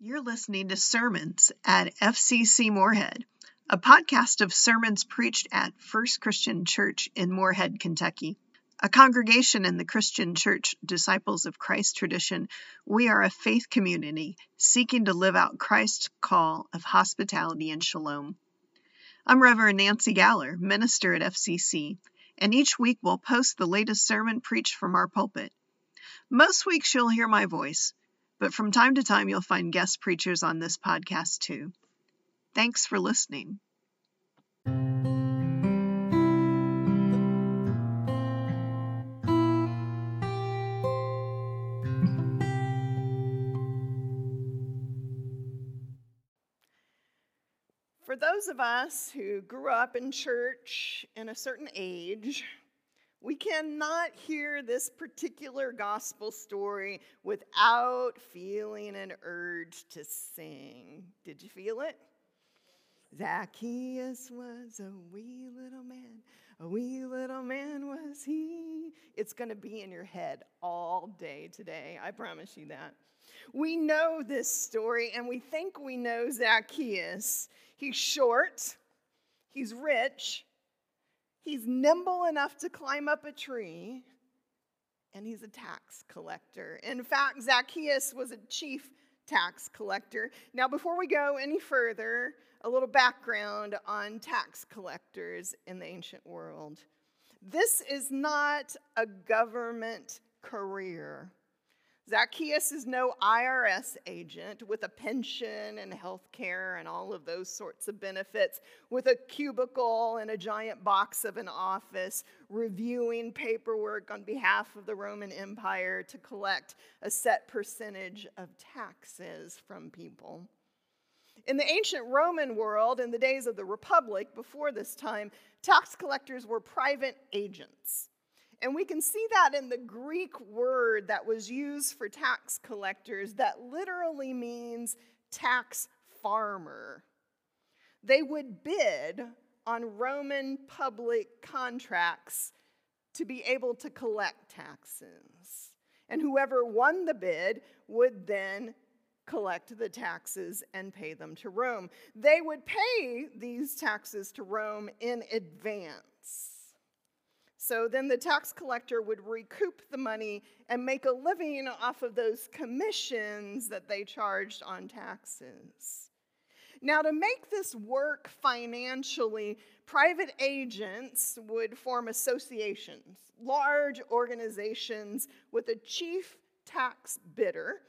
You're listening to sermons at FCC Morehead, a podcast of sermons preached at First Christian Church in Morehead, Kentucky. A congregation in the Christian Church Disciples of Christ tradition, we are a faith community seeking to live out Christ's call of hospitality and shalom. I'm Reverend Nancy Galler, minister at FCC, and each week we'll post the latest sermon preached from our pulpit. Most weeks you'll hear my voice, but from time to time you'll find guest preachers on this podcast too. Thanks for listening. For those of us who grew up in church in a certain age, we cannot hear this particular gospel story without feeling an urge to sing. Did you feel it? Zacchaeus was a wee little man, a wee little man was he. It's going to be in your head all day today. I promise you that. We know this story and we think we know Zacchaeus. He's short, he's rich, He's nimble enough to climb up a tree, and he's a tax collector. In fact, Zacchaeus was a chief tax collector. Now, before we go any further, a little background on tax collectors in the ancient world. This is not a government career. Zacchaeus is no IRS agent with a pension and health care and all of those sorts of benefits, with a cubicle and a giant box of an office, reviewing paperwork on behalf of the Roman Empire to collect a set percentage of taxes from people. In the ancient Roman world, in the days of the Republic, before this time, tax collectors were private agents. And we can see that in the Greek word that was used for tax collectors that literally means tax farmer. They would bid on Roman public contracts to be able to collect taxes. And whoever won the bid would then collect the taxes and pay them to Rome. They would pay these taxes to Rome in advance. So then the tax collector would recoup the money and make a living off of those commissions that they charged on taxes. Now, to make this work financially, private agents would form associations, large organizations with a chief tax bidder,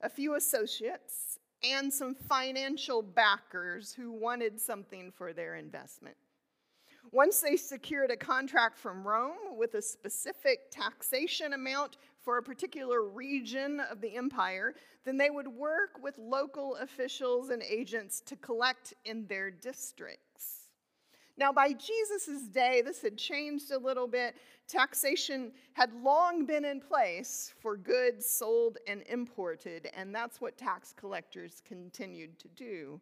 a few associates, and some financial backers who wanted something for their investment. Once they secured a contract from Rome with a specific taxation amount for a particular region of the empire, then they would work with local officials and agents to collect in their districts. Now, by Jesus' day, this had changed a little bit. Taxation had long been in place for goods sold and imported, and that's what tax collectors continued to do.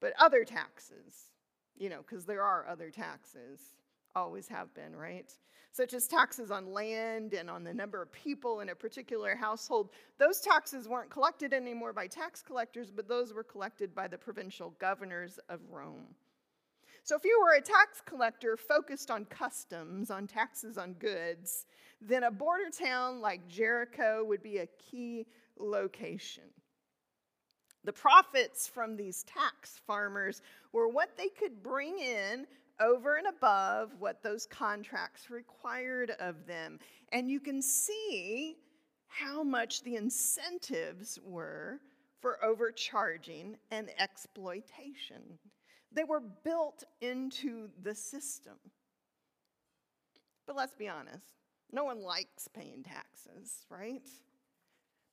But other taxes, you know, because there are other taxes, always have been, right? Such as taxes on land and on the number of people in a particular household. Those taxes weren't collected anymore by tax collectors, but those were collected by the provincial governors of Rome. So if you were a tax collector focused on customs, on taxes on goods, then a border town like Jericho would be a key location. The profits from these tax farmers were what they could bring in over and above what those contracts required of them. And you can see how much the incentives were for overcharging and exploitation. They were built into the system. But let's be honest, no one likes paying taxes, right?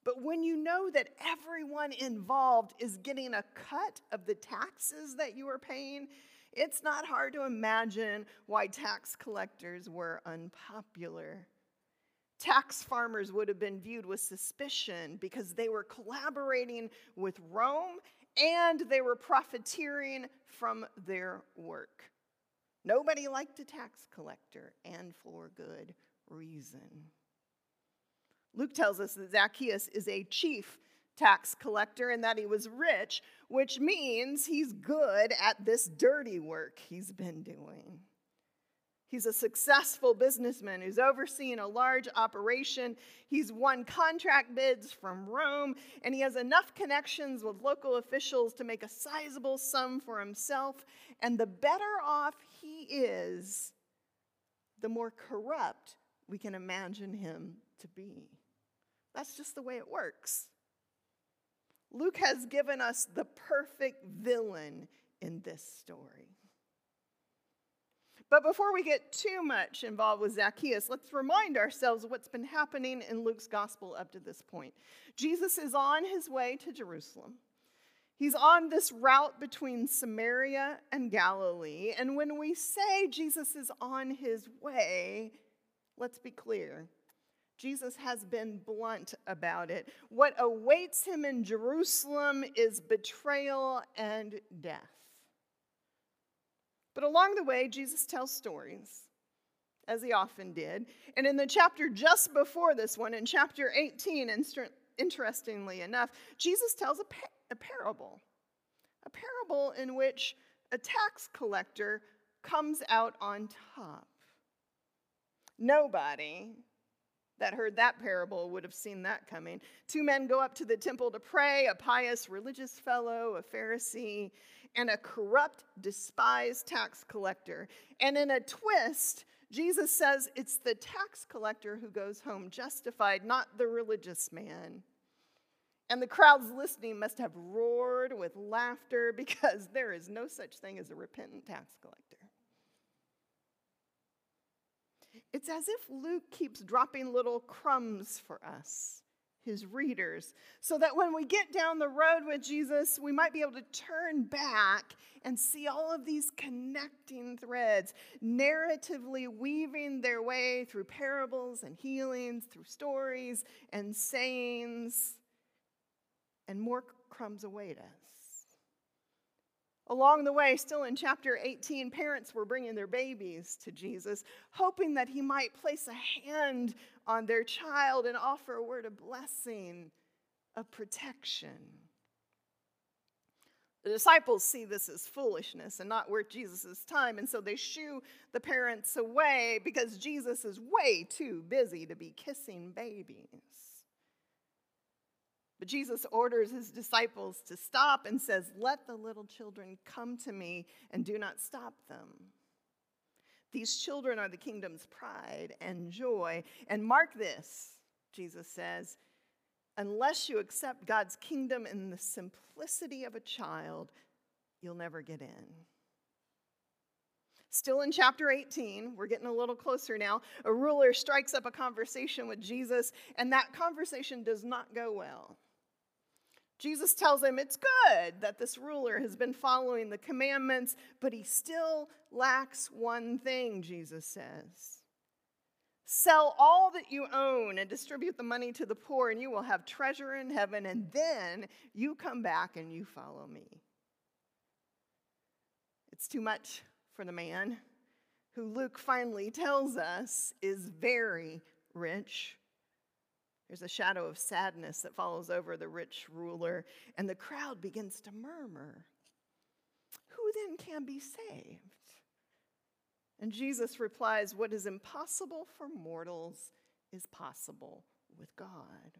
But when you know that everyone involved is getting a cut of the taxes that you are paying, it's not hard to imagine why tax collectors were unpopular. Tax farmers would have been viewed with suspicion because they were collaborating with Rome and they were profiteering from their work. Nobody liked a tax collector, and for good reason. Luke tells us that Zacchaeus is a chief tax collector and that he was rich, which means he's good at this dirty work he's been doing. He's a successful businessman who's overseeing a large operation. He's won contract bids from Rome, and he has enough connections with local officials to make a sizable sum for himself. And the better off he is, the more corrupt we can imagine him to be. That's just the way it works. Luke has given us the perfect villain in this story. But before we get too much involved with Zacchaeus, let's remind ourselves what's been happening in Luke's gospel up to this point. Jesus is on his way to Jerusalem. He's on this route between Samaria and Galilee. And when we say Jesus is on his way, let's be clear. Jesus has been blunt about it. What awaits him in Jerusalem is betrayal and death. But along the way, Jesus tells stories, as he often did. And in the chapter just before this one, in chapter 18, interestingly enough, Jesus tells a, par- a parable. A parable in which a tax collector comes out on top. Nobody that heard that parable would have seen that coming. Two men go up to the temple to pray a pious religious fellow, a Pharisee, and a corrupt, despised tax collector. And in a twist, Jesus says it's the tax collector who goes home justified, not the religious man. And the crowds listening must have roared with laughter because there is no such thing as a repentant tax collector. It's as if Luke keeps dropping little crumbs for us, his readers, so that when we get down the road with Jesus, we might be able to turn back and see all of these connecting threads, narratively weaving their way through parables and healings, through stories and sayings, and more crumbs await us. Along the way, still in chapter 18, parents were bringing their babies to Jesus, hoping that he might place a hand on their child and offer a word of blessing, of protection. The disciples see this as foolishness and not worth Jesus' time, and so they shoo the parents away because Jesus is way too busy to be kissing babies. But Jesus orders his disciples to stop and says, Let the little children come to me and do not stop them. These children are the kingdom's pride and joy. And mark this, Jesus says, unless you accept God's kingdom in the simplicity of a child, you'll never get in. Still in chapter 18, we're getting a little closer now. A ruler strikes up a conversation with Jesus, and that conversation does not go well. Jesus tells him it's good that this ruler has been following the commandments, but he still lacks one thing, Jesus says. Sell all that you own and distribute the money to the poor, and you will have treasure in heaven, and then you come back and you follow me. It's too much for the man who Luke finally tells us is very rich there's a shadow of sadness that follows over the rich ruler, and the crowd begins to murmur. Who then can be saved? And Jesus replies, What is impossible for mortals is possible with God.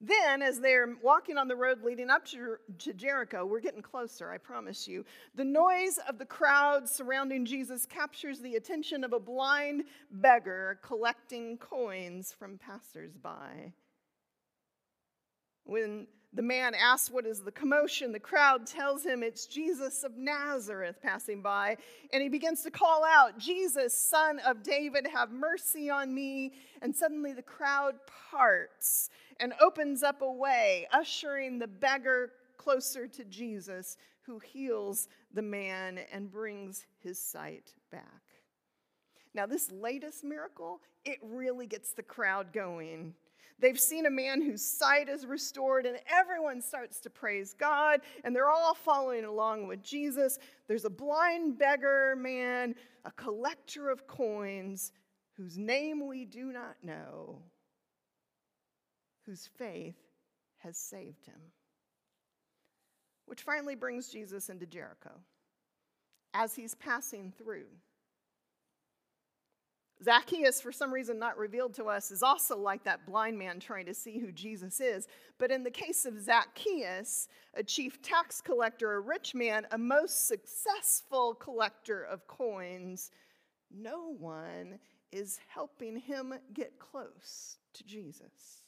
Then, as they're walking on the road leading up to, to Jericho, we're getting closer, I promise you. The noise of the crowd surrounding Jesus captures the attention of a blind beggar collecting coins from passersby. When the man asks what is the commotion, the crowd tells him it's Jesus of Nazareth passing by, and he begins to call out, Jesus, son of David, have mercy on me. And suddenly the crowd parts and opens up a way, ushering the beggar closer to Jesus, who heals the man and brings his sight back. Now, this latest miracle, it really gets the crowd going. They've seen a man whose sight is restored, and everyone starts to praise God, and they're all following along with Jesus. There's a blind beggar man, a collector of coins, whose name we do not know, whose faith has saved him. Which finally brings Jesus into Jericho as he's passing through. Zacchaeus, for some reason not revealed to us, is also like that blind man trying to see who Jesus is. But in the case of Zacchaeus, a chief tax collector, a rich man, a most successful collector of coins, no one is helping him get close to Jesus.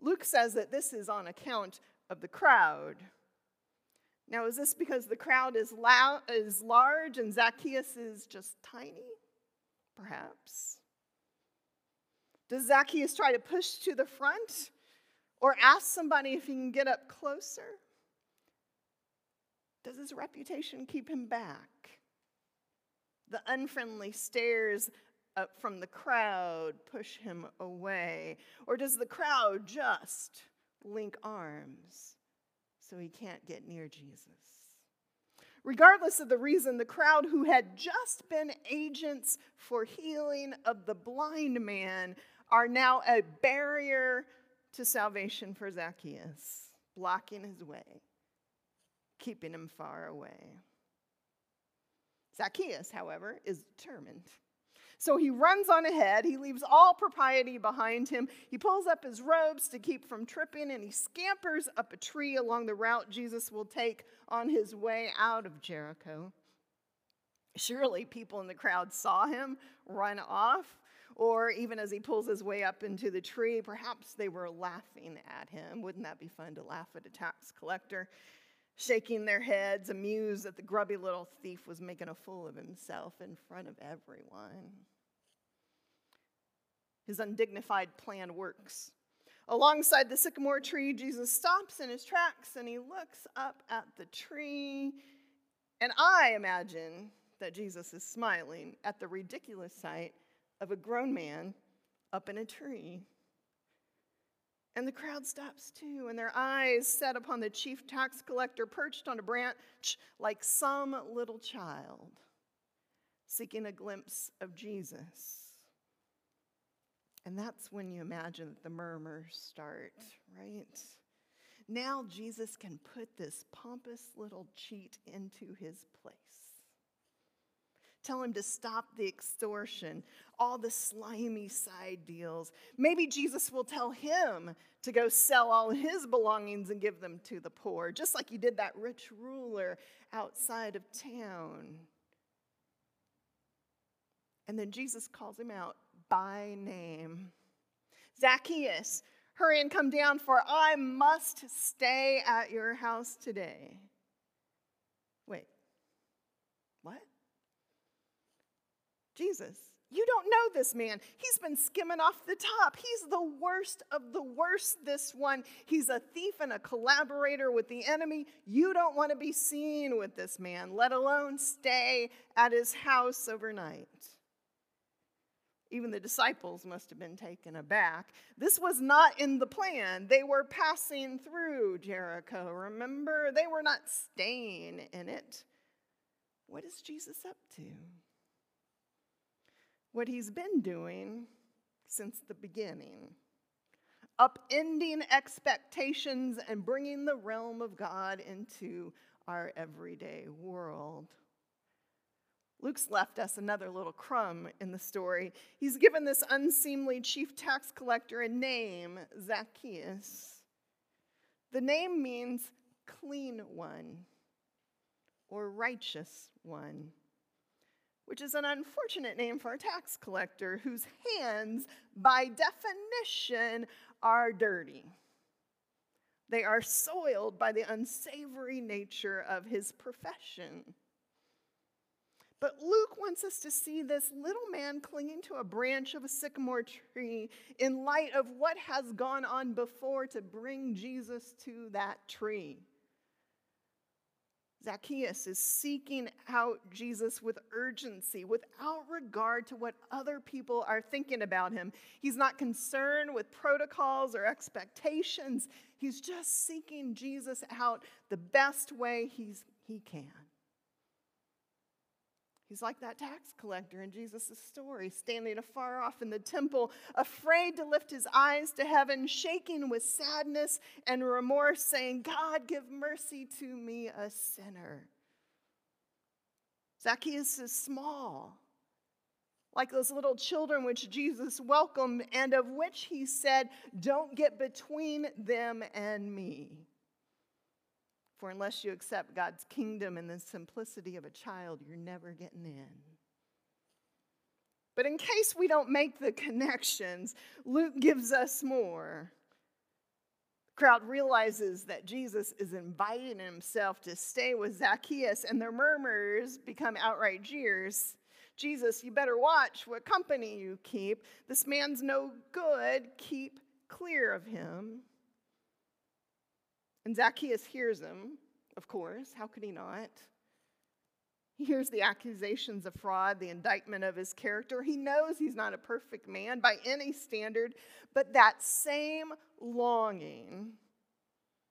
Luke says that this is on account of the crowd. Now, is this because the crowd is, loud, is large and Zacchaeus is just tiny? Perhaps? Does Zacchaeus try to push to the front or ask somebody if he can get up closer? Does his reputation keep him back? The unfriendly stares from the crowd push him away? Or does the crowd just link arms so he can't get near Jesus? Regardless of the reason, the crowd who had just been agents for healing of the blind man are now a barrier to salvation for Zacchaeus, blocking his way, keeping him far away. Zacchaeus, however, is determined. So he runs on ahead. He leaves all propriety behind him. He pulls up his robes to keep from tripping, and he scampers up a tree along the route Jesus will take on his way out of Jericho. Surely people in the crowd saw him run off, or even as he pulls his way up into the tree, perhaps they were laughing at him. Wouldn't that be fun to laugh at a tax collector? Shaking their heads, amused that the grubby little thief was making a fool of himself in front of everyone. His undignified plan works. Alongside the sycamore tree, Jesus stops in his tracks and he looks up at the tree. And I imagine that Jesus is smiling at the ridiculous sight of a grown man up in a tree. And the crowd stops too, and their eyes set upon the chief tax collector perched on a branch like some little child, seeking a glimpse of Jesus. And that's when you imagine that the murmurs start, right? Now Jesus can put this pompous little cheat into his place. Tell him to stop the extortion, all the slimy side deals. Maybe Jesus will tell him to go sell all his belongings and give them to the poor, just like he did that rich ruler outside of town. And then Jesus calls him out by name. Zacchaeus, hurry and come down, for I must stay at your house today. Wait, what? Jesus, you don't know this man. He's been skimming off the top. He's the worst of the worst, this one. He's a thief and a collaborator with the enemy. You don't want to be seen with this man, let alone stay at his house overnight. Even the disciples must have been taken aback. This was not in the plan. They were passing through Jericho. Remember, they were not staying in it. What is Jesus up to? What he's been doing since the beginning upending expectations and bringing the realm of God into our everyday world. Luke's left us another little crumb in the story. He's given this unseemly chief tax collector a name, Zacchaeus. The name means clean one or righteous one, which is an unfortunate name for a tax collector whose hands, by definition, are dirty. They are soiled by the unsavory nature of his profession. But Luke wants us to see this little man clinging to a branch of a sycamore tree in light of what has gone on before to bring Jesus to that tree. Zacchaeus is seeking out Jesus with urgency, without regard to what other people are thinking about him. He's not concerned with protocols or expectations. He's just seeking Jesus out the best way he's, he can. He's like that tax collector in Jesus' story, standing afar off in the temple, afraid to lift his eyes to heaven, shaking with sadness and remorse, saying, God, give mercy to me, a sinner. Zacchaeus is small, like those little children which Jesus welcomed, and of which he said, Don't get between them and me. For unless you accept God's kingdom in the simplicity of a child, you're never getting in. But in case we don't make the connections, Luke gives us more. The crowd realizes that Jesus is inviting himself to stay with Zacchaeus, and their murmurs become outright jeers. Jesus, you better watch what company you keep. This man's no good. Keep clear of him. And Zacchaeus hears him, of course. How could he not? He hears the accusations of fraud, the indictment of his character. He knows he's not a perfect man by any standard, but that same longing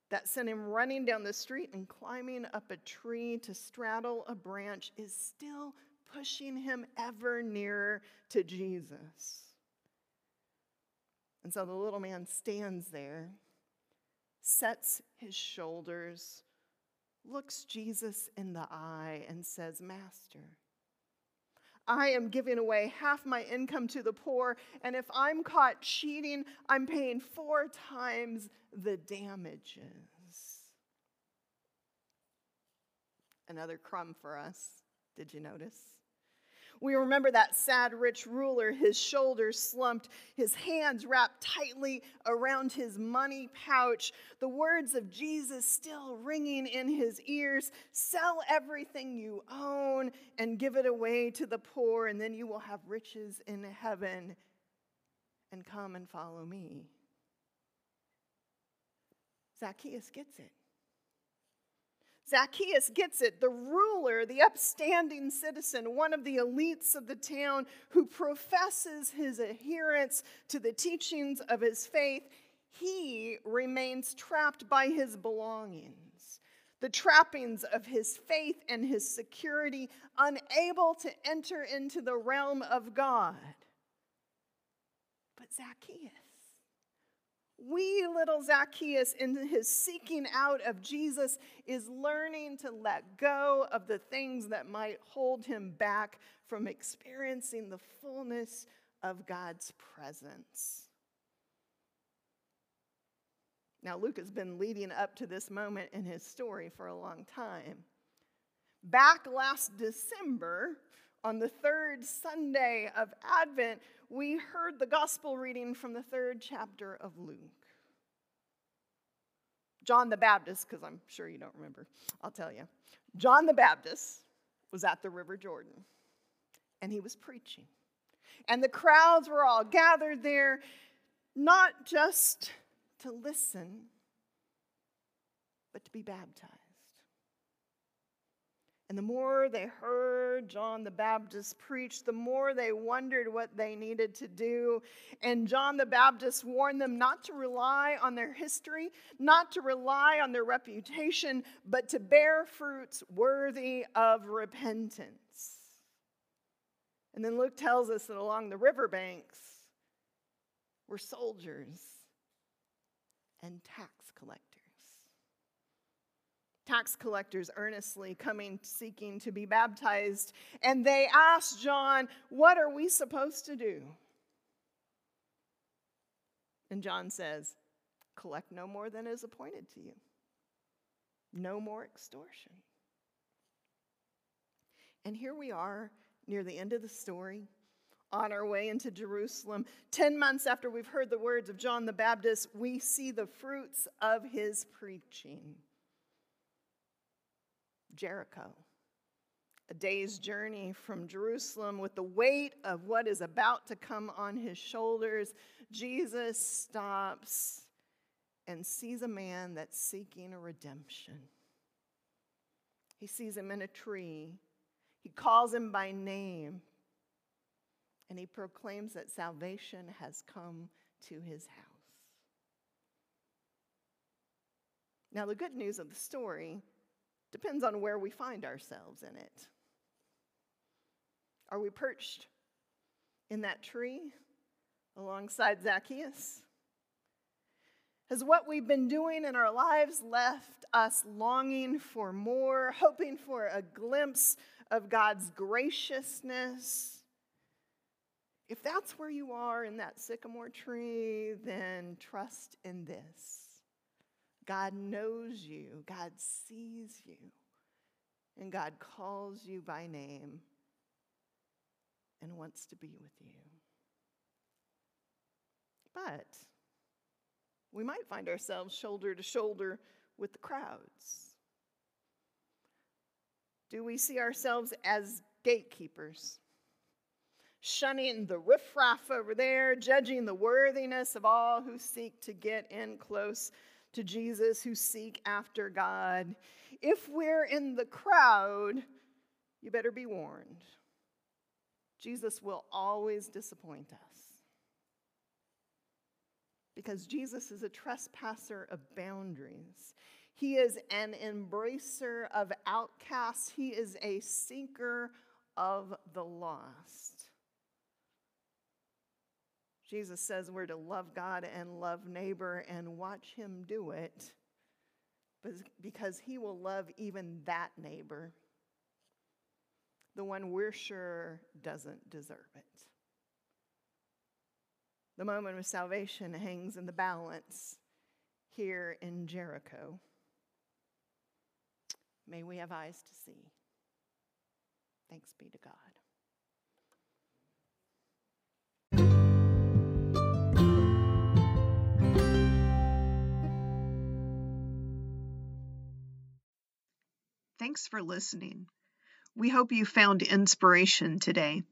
that sent him running down the street and climbing up a tree to straddle a branch is still pushing him ever nearer to Jesus. And so the little man stands there sets his shoulders, looks Jesus in the eye, and says, Master, I am giving away half my income to the poor, and if I'm caught cheating, I'm paying four times the damages. Another crumb for us. Did you notice? We remember that sad rich ruler, his shoulders slumped, his hands wrapped tightly around his money pouch, the words of Jesus still ringing in his ears Sell everything you own and give it away to the poor, and then you will have riches in heaven. And come and follow me. Zacchaeus gets it. Zacchaeus gets it. The ruler, the upstanding citizen, one of the elites of the town who professes his adherence to the teachings of his faith, he remains trapped by his belongings, the trappings of his faith and his security, unable to enter into the realm of God. But Zacchaeus, wee little Zacchaeus, in his seeking out of Jesus, is learning to let go of the things that might hold him back from experiencing the fullness of God's presence. Now, Luke has been leading up to this moment in his story for a long time. Back last December, on the third Sunday of Advent, we heard the gospel reading from the third chapter of Luke. John the Baptist, because I'm sure you don't remember, I'll tell you. John the Baptist was at the River Jordan and he was preaching. And the crowds were all gathered there, not just to listen, but to be baptized. And the more they heard John the Baptist preach, the more they wondered what they needed to do. And John the Baptist warned them not to rely on their history, not to rely on their reputation, but to bear fruits worthy of repentance. And then Luke tells us that along the riverbanks were soldiers and tax collectors tax collectors earnestly coming seeking to be baptized. And they asked John, What are we supposed to do? And John says, Collect no more than is appointed to you, no more extortion. And here we are near the end of the story, on our way into Jerusalem. Ten months after we've heard the words of John the Baptist, we see the fruits of his preaching. Jericho. A day's journey from Jerusalem with the weight of what is about to come on his shoulders, Jesus stops and sees a man that's seeking a redemption. He sees him in a tree. He calls him by name. And he proclaims that salvation has come to his house. Now, the good news of the story Depends on where we find ourselves in it. Are we perched in that tree alongside Zacchaeus? Has what we've been doing in our lives left us longing for more, hoping for a glimpse of God's graciousness? If that's where you are in that sycamore tree, then trust in this. God knows you, God sees you, and God calls you by name and wants to be with you. But we might find ourselves shoulder to shoulder with the crowds. Do we see ourselves as gatekeepers? Shunning the riffraff over there, judging the worthiness of all who seek to get in close to Jesus, who seek after God. If we're in the crowd, you better be warned. Jesus will always disappoint us because Jesus is a trespasser of boundaries. He is an embracer of outcasts. He is a seeker of the lost. Jesus says we're to love God and love neighbor and watch him do it because he will love even that neighbor, the one we're sure doesn't deserve it. The moment of salvation hangs in the balance here in Jericho. May we have eyes to see. Thanks be to God. Thanks for listening. We hope you found inspiration today.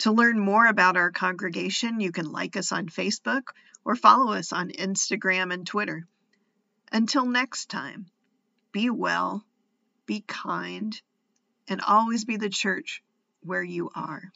To learn more about our congregation, you can like us on Facebook or follow us on Instagram and Twitter. Until next time, be well, be kind, and always be the church where you are.